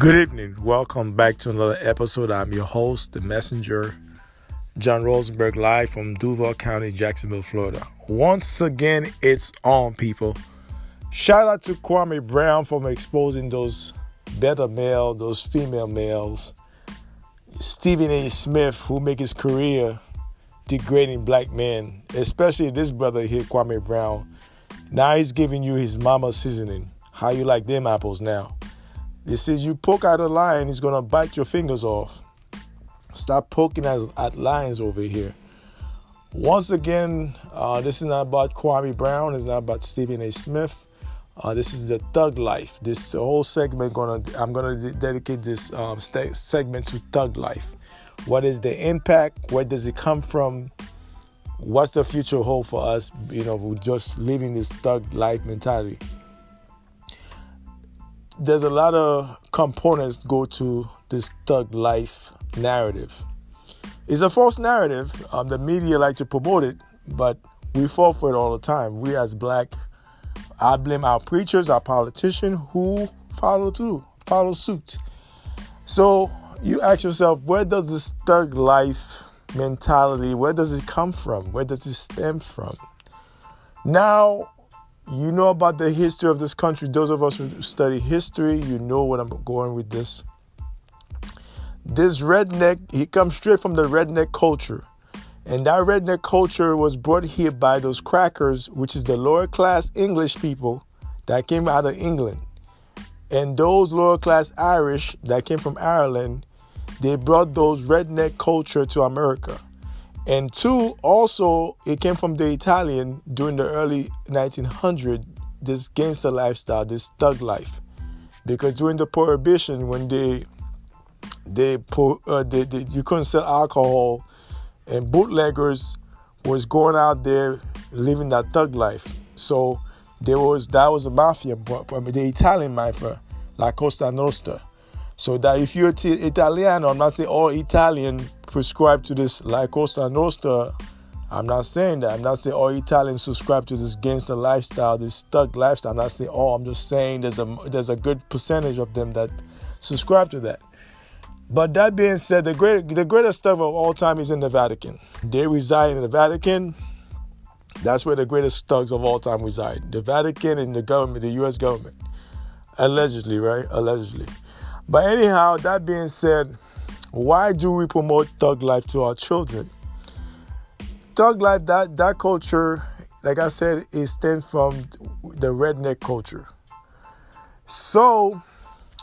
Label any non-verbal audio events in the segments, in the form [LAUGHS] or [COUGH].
Good evening. Welcome back to another episode. I'm your host, the messenger, John Rosenberg, live from Duval County, Jacksonville, Florida. Once again, it's on, people. Shout out to Kwame Brown for exposing those better male, those female males. Stephen A. Smith, who make his career degrading black men, especially this brother here, Kwame Brown. Now he's giving you his mama seasoning. How you like them apples now? He says you poke at a lion, he's gonna bite your fingers off. Stop poking at, at lions over here. Once again, uh, this is not about Kwame Brown. It's not about Stephen A. Smith. Uh, this is the thug life. This whole segment gonna I'm gonna de- dedicate this um, st- segment to thug life. What is the impact? Where does it come from? What's the future hold for us? You know, just living this thug life mentality there's a lot of components go to this thug life narrative. It's a false narrative. Um, the media like to promote it, but we fall for it all the time. We as black, I blame our preachers, our politicians who follow through, follow suit. So you ask yourself, where does this thug life mentality, where does it come from? Where does it stem from? Now, you know about the history of this country. Those of us who study history, you know what I'm going with this. This redneck, he comes straight from the redneck culture. And that redneck culture was brought here by those crackers, which is the lower class English people that came out of England. And those lower class Irish that came from Ireland, they brought those redneck culture to America. And two, also, it came from the Italian during the early 1900s, this gangster lifestyle, this thug life. Because during the prohibition, when they they, uh, they, they you couldn't sell alcohol, and bootleggers was going out there living that thug life. So there was that was a mafia, but the Italian mafia, La Cosa Nostra. So that if you're Italian, I'm not saying all Italian prescribe to this La Cosa Nostra. I'm not saying that. I'm not saying all Italians subscribe to this gangster lifestyle, this thug lifestyle. I'm not saying all. I'm just saying there's a there's a good percentage of them that subscribe to that. But that being said, the great the greatest thug of all time is in the Vatican. They reside in the Vatican. That's where the greatest thugs of all time reside. The Vatican and the government, the U.S. government, allegedly, right? Allegedly. But anyhow, that being said, why do we promote thug life to our children? Thug life, that that culture, like I said, is stemmed from the redneck culture. So,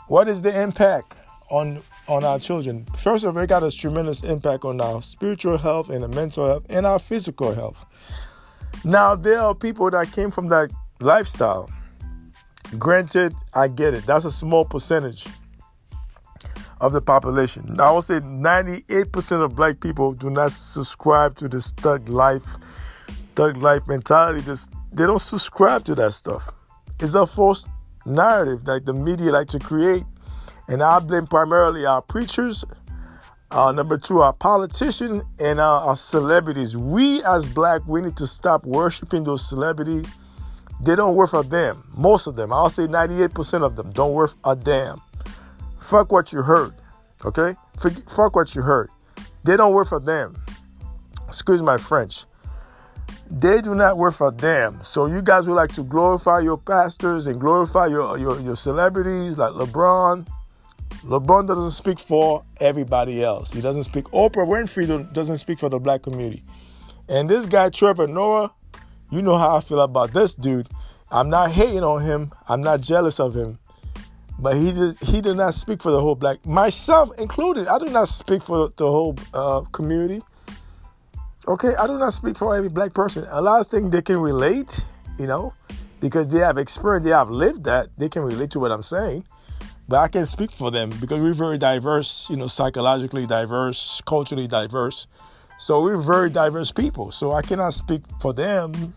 what is the impact on on our children? First of all, it got a tremendous impact on our spiritual health and our mental health and our physical health. Now, there are people that came from that lifestyle. Granted, I get it. That's a small percentage of the population. I would say 98% of black people do not subscribe to this thug life, thug life mentality. This, they don't subscribe to that stuff. It's a false narrative that the media like to create. And I blame primarily our preachers, uh, number two, our politicians, and our, our celebrities. We as black, we need to stop worshiping those celebrities. They don't worth a damn. Most of them, I'll say 98% of them, don't worth a damn. Fuck what you heard. Okay? Fuck what you heard. They don't work for them. Excuse my French. They do not work for them. So you guys would like to glorify your pastors and glorify your, your, your celebrities like LeBron. LeBron doesn't speak for everybody else. He doesn't speak. Oprah Winfrey doesn't speak for the black community. And this guy, Trevor Noah, you know how I feel about this dude. I'm not hating on him. I'm not jealous of him. But he did, he did not speak for the whole black, myself included. I do not speak for the whole uh, community. Okay, I do not speak for every black person. A lot of things they can relate, you know, because they have experience, they have lived that, they can relate to what I'm saying. But I can speak for them because we're very diverse, you know, psychologically diverse, culturally diverse. So we're very diverse people. So I cannot speak for them.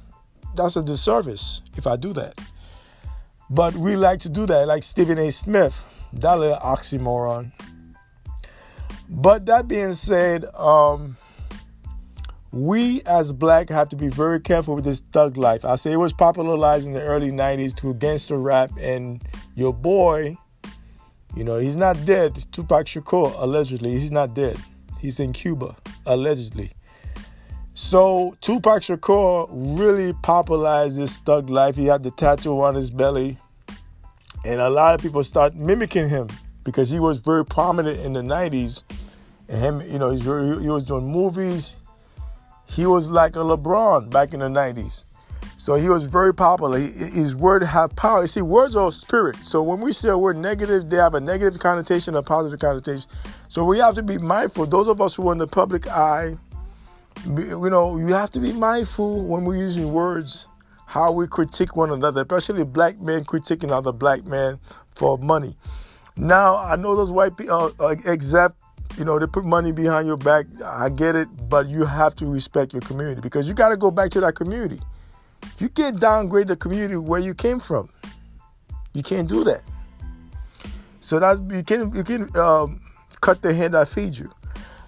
That's a disservice if I do that. But we like to do that, like Stephen A. Smith. That little oxymoron. But that being said, um, we as black have to be very careful with this thug life. I say it was popularized in the early 90s to gangster rap, and your boy, You know, he's not dead. Tupac Shakur, allegedly, he's not dead. He's in Cuba, allegedly. So Tupac Shakur really popularized this thug life. He had the tattoo on his belly. And a lot of people start mimicking him because he was very prominent in the 90s. And him, you know, he was doing movies. He was like a LeBron back in the 90s. So he was very popular. He, his word have power. You see, words are spirit. So when we say a word negative, they have a negative connotation, a positive connotation. So we have to be mindful. Those of us who are in the public eye, you know, you have to be mindful when we're using words, how we critique one another, especially black men critiquing other black men for money. Now, I know those white people, uh, except, you know, they put money behind your back. I get it, but you have to respect your community because you got to go back to that community. You can't downgrade the community where you came from. You can't do that. So that's you can you can um, cut the hand that feeds you.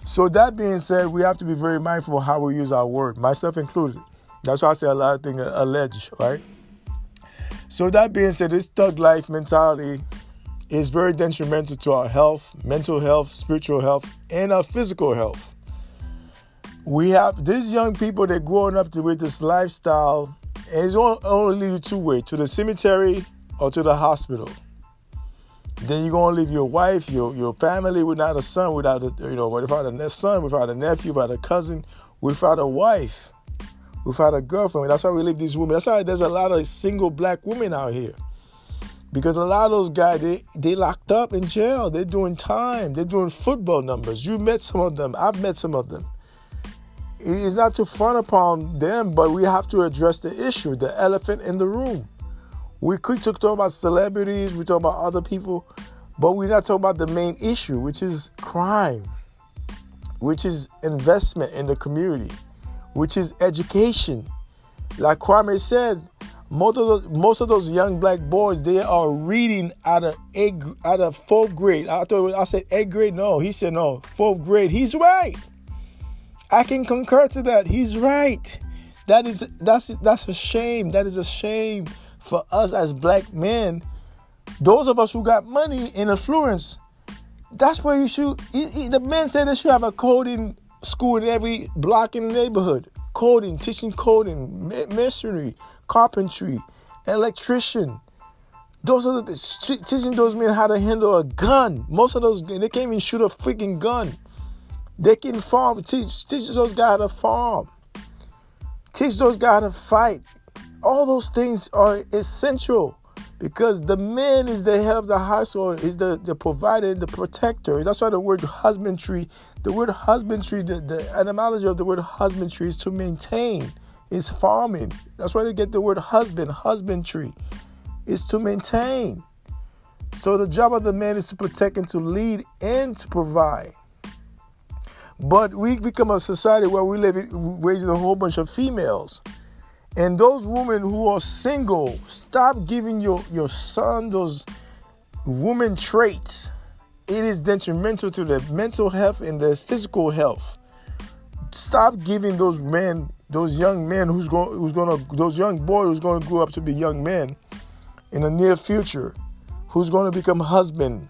So that being said, we have to be very mindful of how we use our word, myself included. That's why I say a lot of things alleged, right? So that being said, this thug life mentality is very detrimental to our health, mental health, spiritual health, and our physical health. We have these young people that growing up with this lifestyle and it's only lead you two ways to the cemetery or to the hospital. Then you're gonna leave your wife, your your family without a son, without a you know, without a son, without a nephew, without a cousin, without a wife, without a girlfriend. That's why we leave these women. That's why there's a lot of single black women out here. Because a lot of those guys, they they locked up in jail. They're doing time. They're doing football numbers. You met some of them. I've met some of them it's not to frown upon them, but we have to address the issue, the elephant in the room. We could talk about celebrities, we talk about other people, but we're not talking about the main issue, which is crime, which is investment in the community, which is education. Like Kwame said, most of those most of those young black boys they are reading out of eighth, out of fourth grade. I thought I said eighth grade. No, he said no, fourth grade. He's right. I can concur to that. He's right. That is that's that's a shame. That is a shame for us as black men. Those of us who got money and influence. That's where you should. The men said they should have a coding school in every block in the neighborhood. Coding, teaching coding, masonry, carpentry, electrician. Those are the teaching those men how to handle a gun. Most of those they can't even shoot a freaking gun. They can farm. Teach, teach those guys how to farm. Teach those guys how to fight. All those things are essential because the man is the head of the household, is the, the provider, the protector. That's why the word husbandry, the word husbandry, the, the etymology of the word husbandry is to maintain, is farming. That's why they get the word husband, husbandry, is to maintain. So the job of the man is to protect and to lead and to provide. But we become a society where we live raising a whole bunch of females. And those women who are single, stop giving your, your son those woman traits. It is detrimental to their mental health and their physical health. Stop giving those men, those young men who's going who's gonna those young boys who's gonna grow up to be young men in the near future, who's gonna become husband,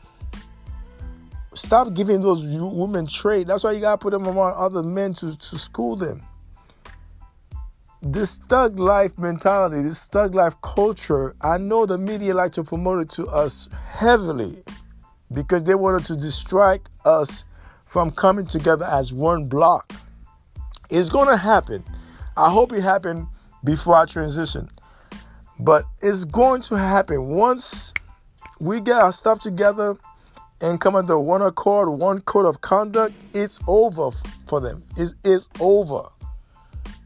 Stop giving those women trade. That's why you gotta put them around other men to, to school them. This thug life mentality, this thug life culture, I know the media like to promote it to us heavily because they wanted to distract us from coming together as one block. It's gonna happen. I hope it happened before I transition. But it's going to happen once we get our stuff together and come under one accord, one code of conduct, it's over for them. It's, it's over.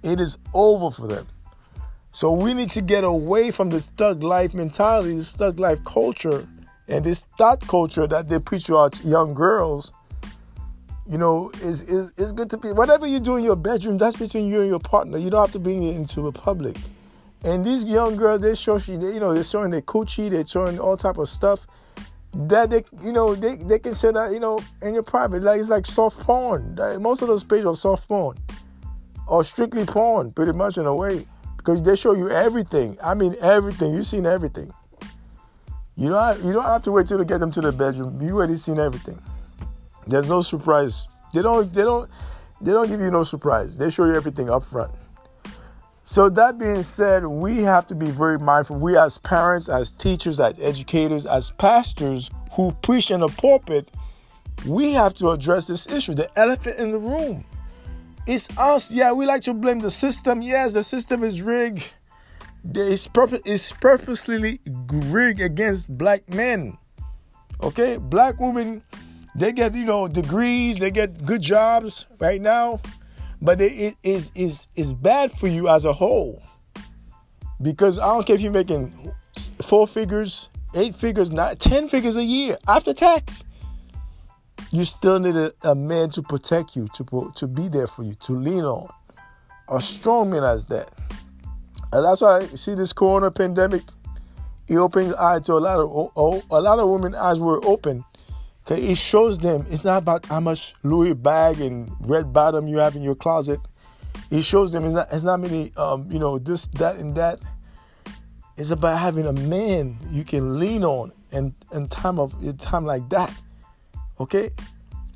It is over for them. So we need to get away from this thug life mentality, this thug life culture, and this thought culture that they preach to our young girls. You know, is is is good to be whatever you do in your bedroom, that's between you and your partner. You don't have to bring it into the public. And these young girls, they show you, you know, they're showing their coochie, they're showing all type of stuff that they you know they, they can share that you know in your private like it's like soft porn most of those pages are soft porn or strictly porn pretty much in a way because they show you everything i mean everything you've seen everything You don't have, you don't have to wait till to get them to the bedroom. You already seen everything. There's no surprise. They don't they don't they don't give you no surprise. They show you everything up front. So that being said, we have to be very mindful. We as parents, as teachers, as educators, as pastors who preach in the pulpit, we have to address this issue. The elephant in the room. It's us. Yeah, we like to blame the system. Yes, the system is rigged. It's, purpose, it's purposely rigged against black men. Okay, black women, they get you know degrees, they get good jobs right now but it is is is bad for you as a whole because I don't care if you're making four figures, eight figures, not ten figures a year after tax. You still need a, a man to protect you, to to be there for you, to lean on. A strong man as that, and that's why I see this corona pandemic. It opens eyes to a lot of a lot of women eyes were open Okay, it shows them it's not about how much Louis bag and red bottom you have in your closet. It shows them it's not it's not many um, you know, this, that, and that. It's about having a man you can lean on in, in time of in time like that. Okay?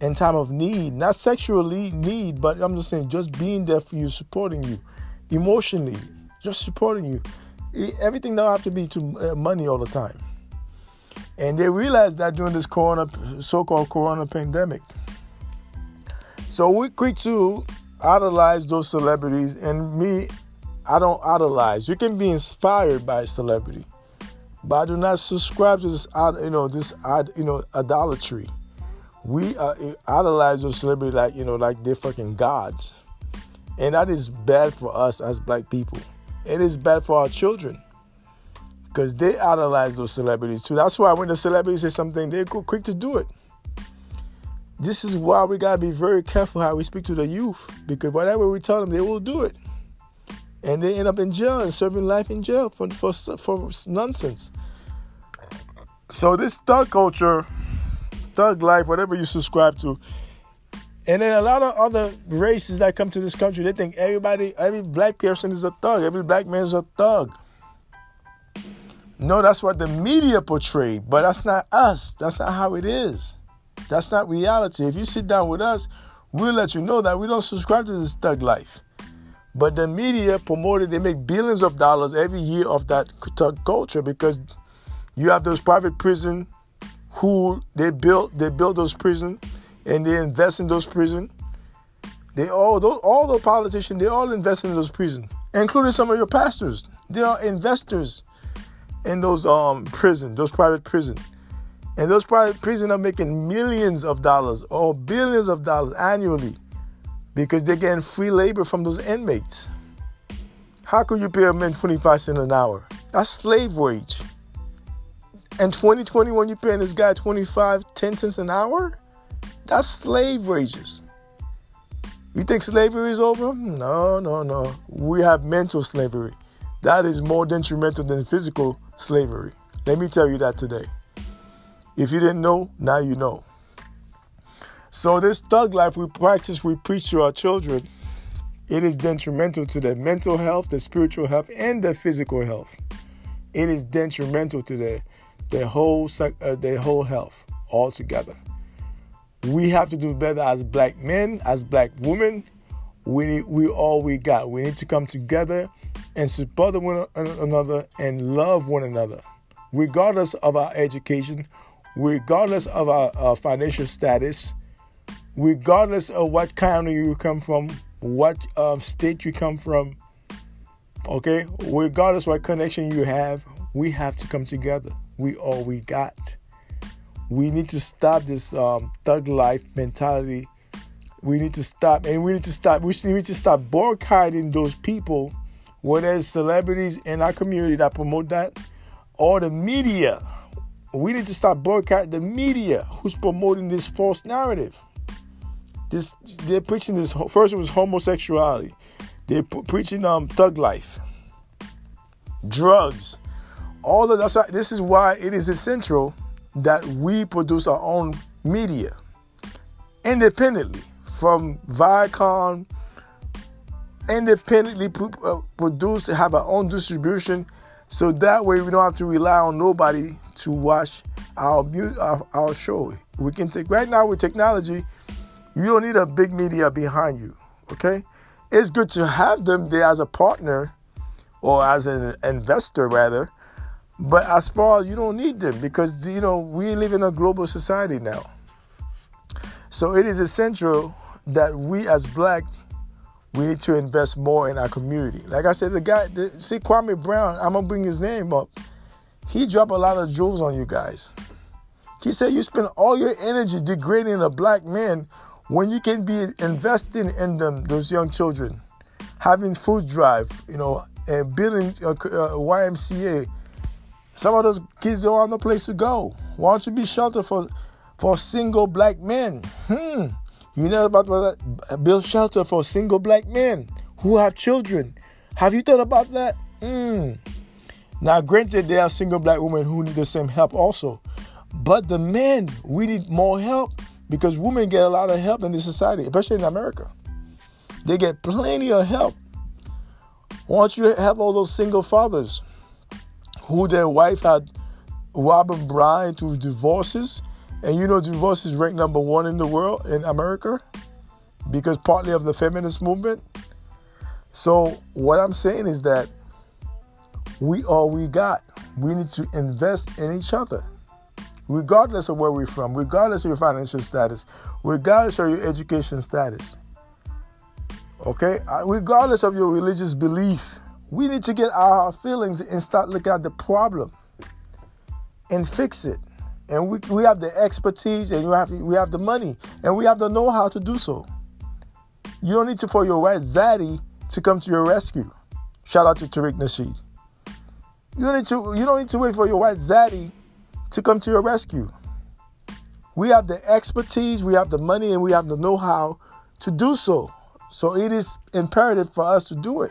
In time of need. Not sexually need, but I'm just saying just being there for you, supporting you emotionally, just supporting you. Everything don't have to be to uh, money all the time. And they realized that during this corona, so-called corona pandemic. So we quick to idolize those celebrities, and me, I don't idolize. You can be inspired by a celebrity, but I do not subscribe to this, you know, this, you know, idolatry. We uh, idolize those celebrities like you know, like they're fucking gods, and that is bad for us as black people. It is bad for our children because they idolize those celebrities too. That's why when the celebrities say something, they're quick to do it. This is why we gotta be very careful how we speak to the youth because whatever we tell them, they will do it, and they end up in jail and serving life in jail for for for nonsense. So this thug culture, thug life, whatever you subscribe to, and then a lot of other races that come to this country, they think everybody, every black person is a thug, every black man is a thug. No, that's what the media portrayed, but that's not us. That's not how it is. That's not reality. If you sit down with us, we'll let you know that we don't subscribe to this thug life. But the media promoted, they make billions of dollars every year of that thug culture because you have those private prison who they built they built those prison and they invest in those prison. They all those all the politicians they all invest in those prison, including some of your pastors. They are investors in those um prison, those private prison. And those private prisons are making millions of dollars or billions of dollars annually because they're getting free labor from those inmates. How could you pay a man 25 cents an hour? That's slave wage. In 2021, you're paying this guy 25, 10 cents an hour? That's slave wages. You think slavery is over? No, no, no. We have mental slavery. That is more detrimental than physical slavery. Let me tell you that today. If you didn't know, now you know. So, this thug life we practice, we preach to our children, it is detrimental to their mental health, their spiritual health, and their physical health. It is detrimental to their, their, whole, uh, their whole health altogether. We have to do better as black men, as black women. We, need, we all we got. We need to come together and support one another and love one another, regardless of our education, regardless of our, our financial status, regardless of what county you come from, what um, state you come from. Okay, regardless of what connection you have, we have to come together. We all we got. We need to stop this um, thug life mentality. We need to stop, and we need to stop. We need to stop boycotting those people where there's celebrities in our community that promote that, or the media. We need to stop boycotting the media who's promoting this false narrative. This they're preaching this. First, it was homosexuality. They're preaching um thug life, drugs, all of that. This is why it is essential that we produce our own media independently from Viacom independently uh, produce, have our own distribution, so that way we don't have to rely on nobody to watch our, our our show. We can take right now with technology. You don't need a big media behind you. Okay, it's good to have them there as a partner or as an investor rather. But as far as you don't need them because you know we live in a global society now. So it is essential that we as black we need to invest more in our community. Like I said, the guy, the, see Kwame Brown, I'm gonna bring his name up. He dropped a lot of jewels on you guys. He said you spend all your energy degrading a black man when you can be investing in them, those young children, having food drive, you know, and building a, a YMCA. Some of those kids don't have no place to go. Why don't you be shelter for for single black men? Hmm. You know about that? Build shelter for single black men who have children. Have you thought about that? Hmm. Now, granted, there are single black women who need the same help also. But the men, we need more help because women get a lot of help in this society, especially in America. They get plenty of help. Why don't you help all those single fathers who their wife had Robin Bryant to divorces and you know, divorce is ranked number one in the world, in America, because partly of the feminist movement. So, what I'm saying is that we all we got. We need to invest in each other, regardless of where we're from, regardless of your financial status, regardless of your education status. Okay? Uh, regardless of your religious belief, we need to get our feelings and start looking at the problem and fix it and we, we have the expertise and we have, we have the money and we have the know-how to do so. You don't need to for your white zaddy to come to your rescue. Shout out to Tariq Nasheed. You don't need to you don't need to wait for your white zaddy to come to your rescue. We have the expertise, we have the money, and we have the know-how to do so. So it is imperative for us to do it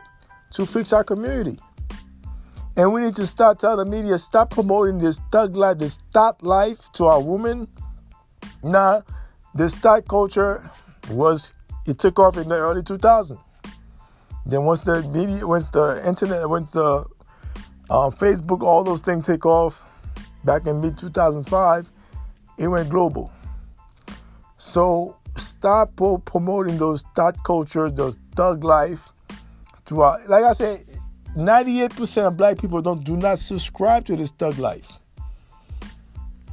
to fix our community. And we need to start telling the media stop promoting this thug life, this thought life to our women. Nah, this thought culture was it took off in the early 2000s. Then once the media, once the internet, once the uh, Facebook, all those things take off back in mid 2005, it went global. So stop promoting those thought cultures, those thug life our, like I said, 98% of black people don't do not subscribe to this thug life.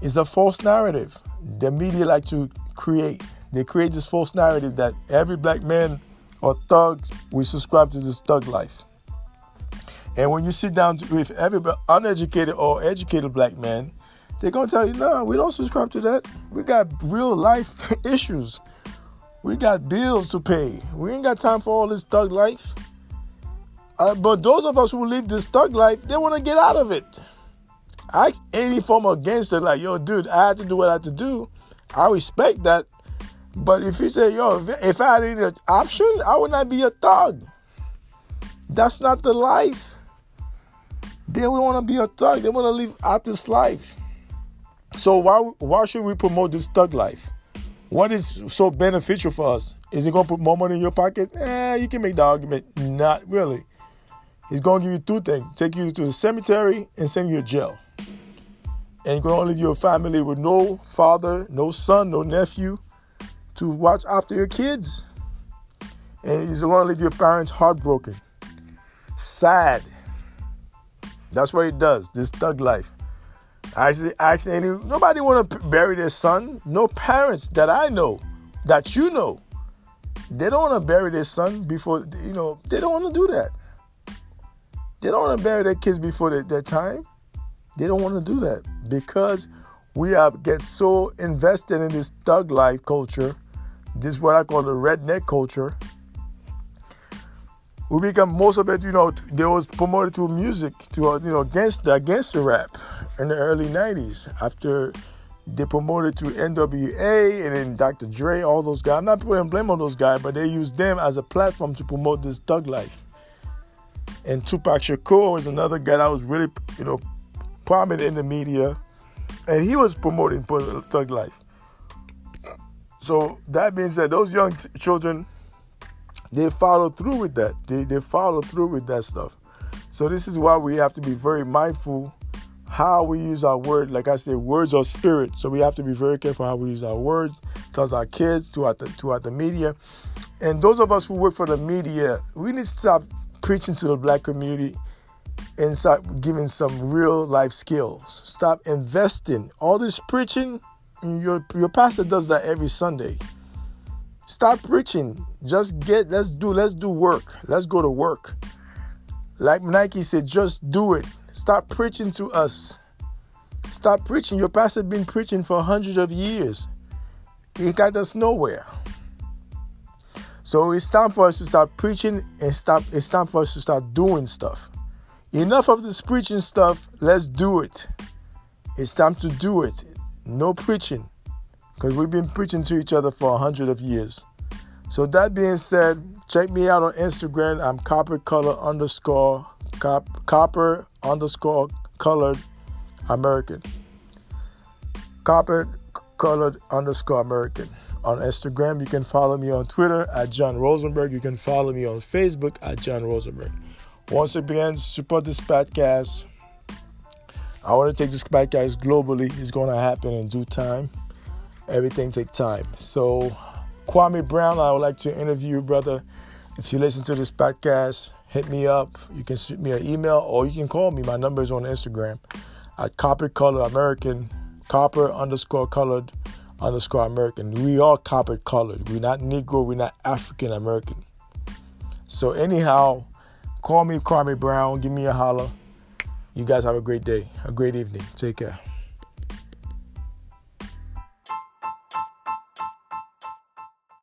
It's a false narrative. The media like to create. They create this false narrative that every black man or thug we subscribe to this thug life. And when you sit down with every uneducated or educated black man, they're gonna tell you, no, we don't subscribe to that. We got real life [LAUGHS] issues. We got bills to pay. We ain't got time for all this thug life. Uh, but those of us who live this thug life, they want to get out of it. I any form of gangster, like, yo, dude, I had to do what I had to do. I respect that. But if you say, yo, if, if I had any option, I would not be a thug. That's not the life. They don't want to be a thug. They want to live out this life. So why why should we promote this thug life? What is so beneficial for us? Is it gonna put more money in your pocket? Eh, you can make the argument. Not really. He's to give you two things take you to the cemetery and send you to jail. And going to leave your family with no father, no son, no nephew to watch after your kids. And he's to leave your parents heartbroken, sad. That's what he does, this thug life. I actually, actually, any, nobody want to bury their son. No parents that I know, that you know, they don't want to bury their son before, you know, they don't want to do that. They don't want to bury their kids before their, their time. They don't want to do that because we have get so invested in this thug life culture, this what I call the redneck culture. We become most of it, you know, they was promoted to music, to uh, you know, against the against the rap in the early '90s. After they promoted to NWA and then Dr. Dre, all those guys. I'm not putting blame on those guys, but they used them as a platform to promote this thug life. And Tupac Shakur is another guy that was really, you know, prominent in the media. And he was promoting Thug Life. So that being said, those young t- children, they follow through with that. They, they follow through with that stuff. So this is why we have to be very mindful how we use our word. Like I said, words are spirit, so we have to be very careful how we use our words towards our kids, throughout the throughout the media. And those of us who work for the media, we need to stop preaching to the black community and start giving some real life skills. Stop investing. All this preaching, your your pastor does that every Sunday. Stop preaching. Just get let's do let's do work. Let's go to work. Like Nike said, just do it. Stop preaching to us. Stop preaching. Your pastor been preaching for hundreds of years. He got us nowhere. So it's time for us to start preaching and stop. It's time for us to start doing stuff. Enough of this preaching stuff. Let's do it. It's time to do it. No preaching. Because we've been preaching to each other for a hundred of years. So that being said, check me out on Instagram. I'm copper color underscore cop, copper underscore colored American. Copper colored underscore American. On Instagram, you can follow me on Twitter at John Rosenberg. You can follow me on Facebook at John Rosenberg. Once again, support this podcast. I want to take this podcast globally. It's going to happen in due time. Everything takes time. So, Kwame Brown, I would like to interview brother. If you listen to this podcast, hit me up. You can shoot me an email or you can call me. My number is on Instagram at Copper Color American, Copper underscore colored underscore American. We are copper colored. We're not Negro. We're not African American. So, anyhow, Call me Kwame Brown. Give me a holler. You guys have a great day, a great evening. Take care.